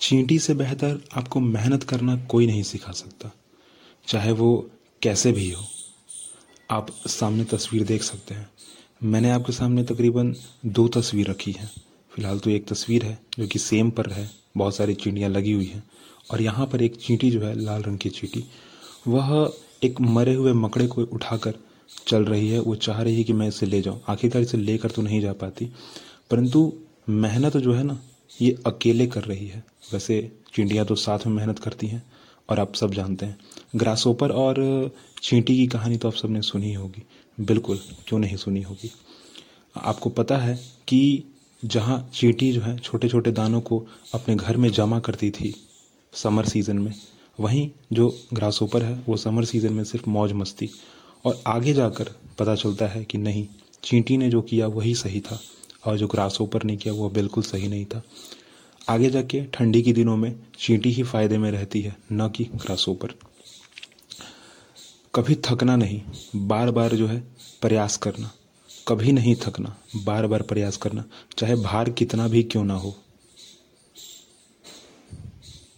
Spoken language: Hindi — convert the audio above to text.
चींटी से बेहतर आपको मेहनत करना कोई नहीं सिखा सकता, चाहे वो कैसे भी हो। आप सामने तस्वीर देख सकते हैं। मैंने आपके सामने तकरीबन दो तस्वीर रखी है। फ़िलहाल तो एक तस्वीर है, जो कि सेम पर है। बहुत सारी चिड़ियाँ लगी हुई हैं। और यहाँ पर एक चींटी जो है, लाल रंग की चींटी, वह एक मरे हुए मकड़े को उठाकर चल रही है। वो चाह रही है कि मैं इसे ले जाऊँ। आखिरकार इसे लेकर तो नहीं जा पाती। परंतु मेहनत जो है ना ये अकेले कर रही है। वैसे चिंटियाँ तो साथ में मेहनत करती हैं और आप सब जानते हैं। ग्रासोपर और चींटी की कहानी तो आप सबने सुनी होगी। बिल्कुल, क्यों नहीं सुनी होगी? आपको पता है कि जहाँ चींटी जो है छोटे छोटे दानों को अपने घर में जमा करती थी समर सीज़न में, वहीं जो ग्रासोपर है, वो समर सीज़न में सिर्फ़ मौज मस्ती। और आगे जाकर पता चलता है कि नहीं, चींटी ने जो किया वही सही था। और जो ग्रास ओपर ने किया वो बिल्कुल सही नहीं था। आगे जाके ठंडी के दिनों में चींटी ही फ़ायदे में रहती है, न कि ग्रास ओपर कभी थकना नहीं बार बार जो है प्रयास करना। कभी नहीं थकना बार बार प्रयास करना। चाहे भार कितना भी क्यों ना हो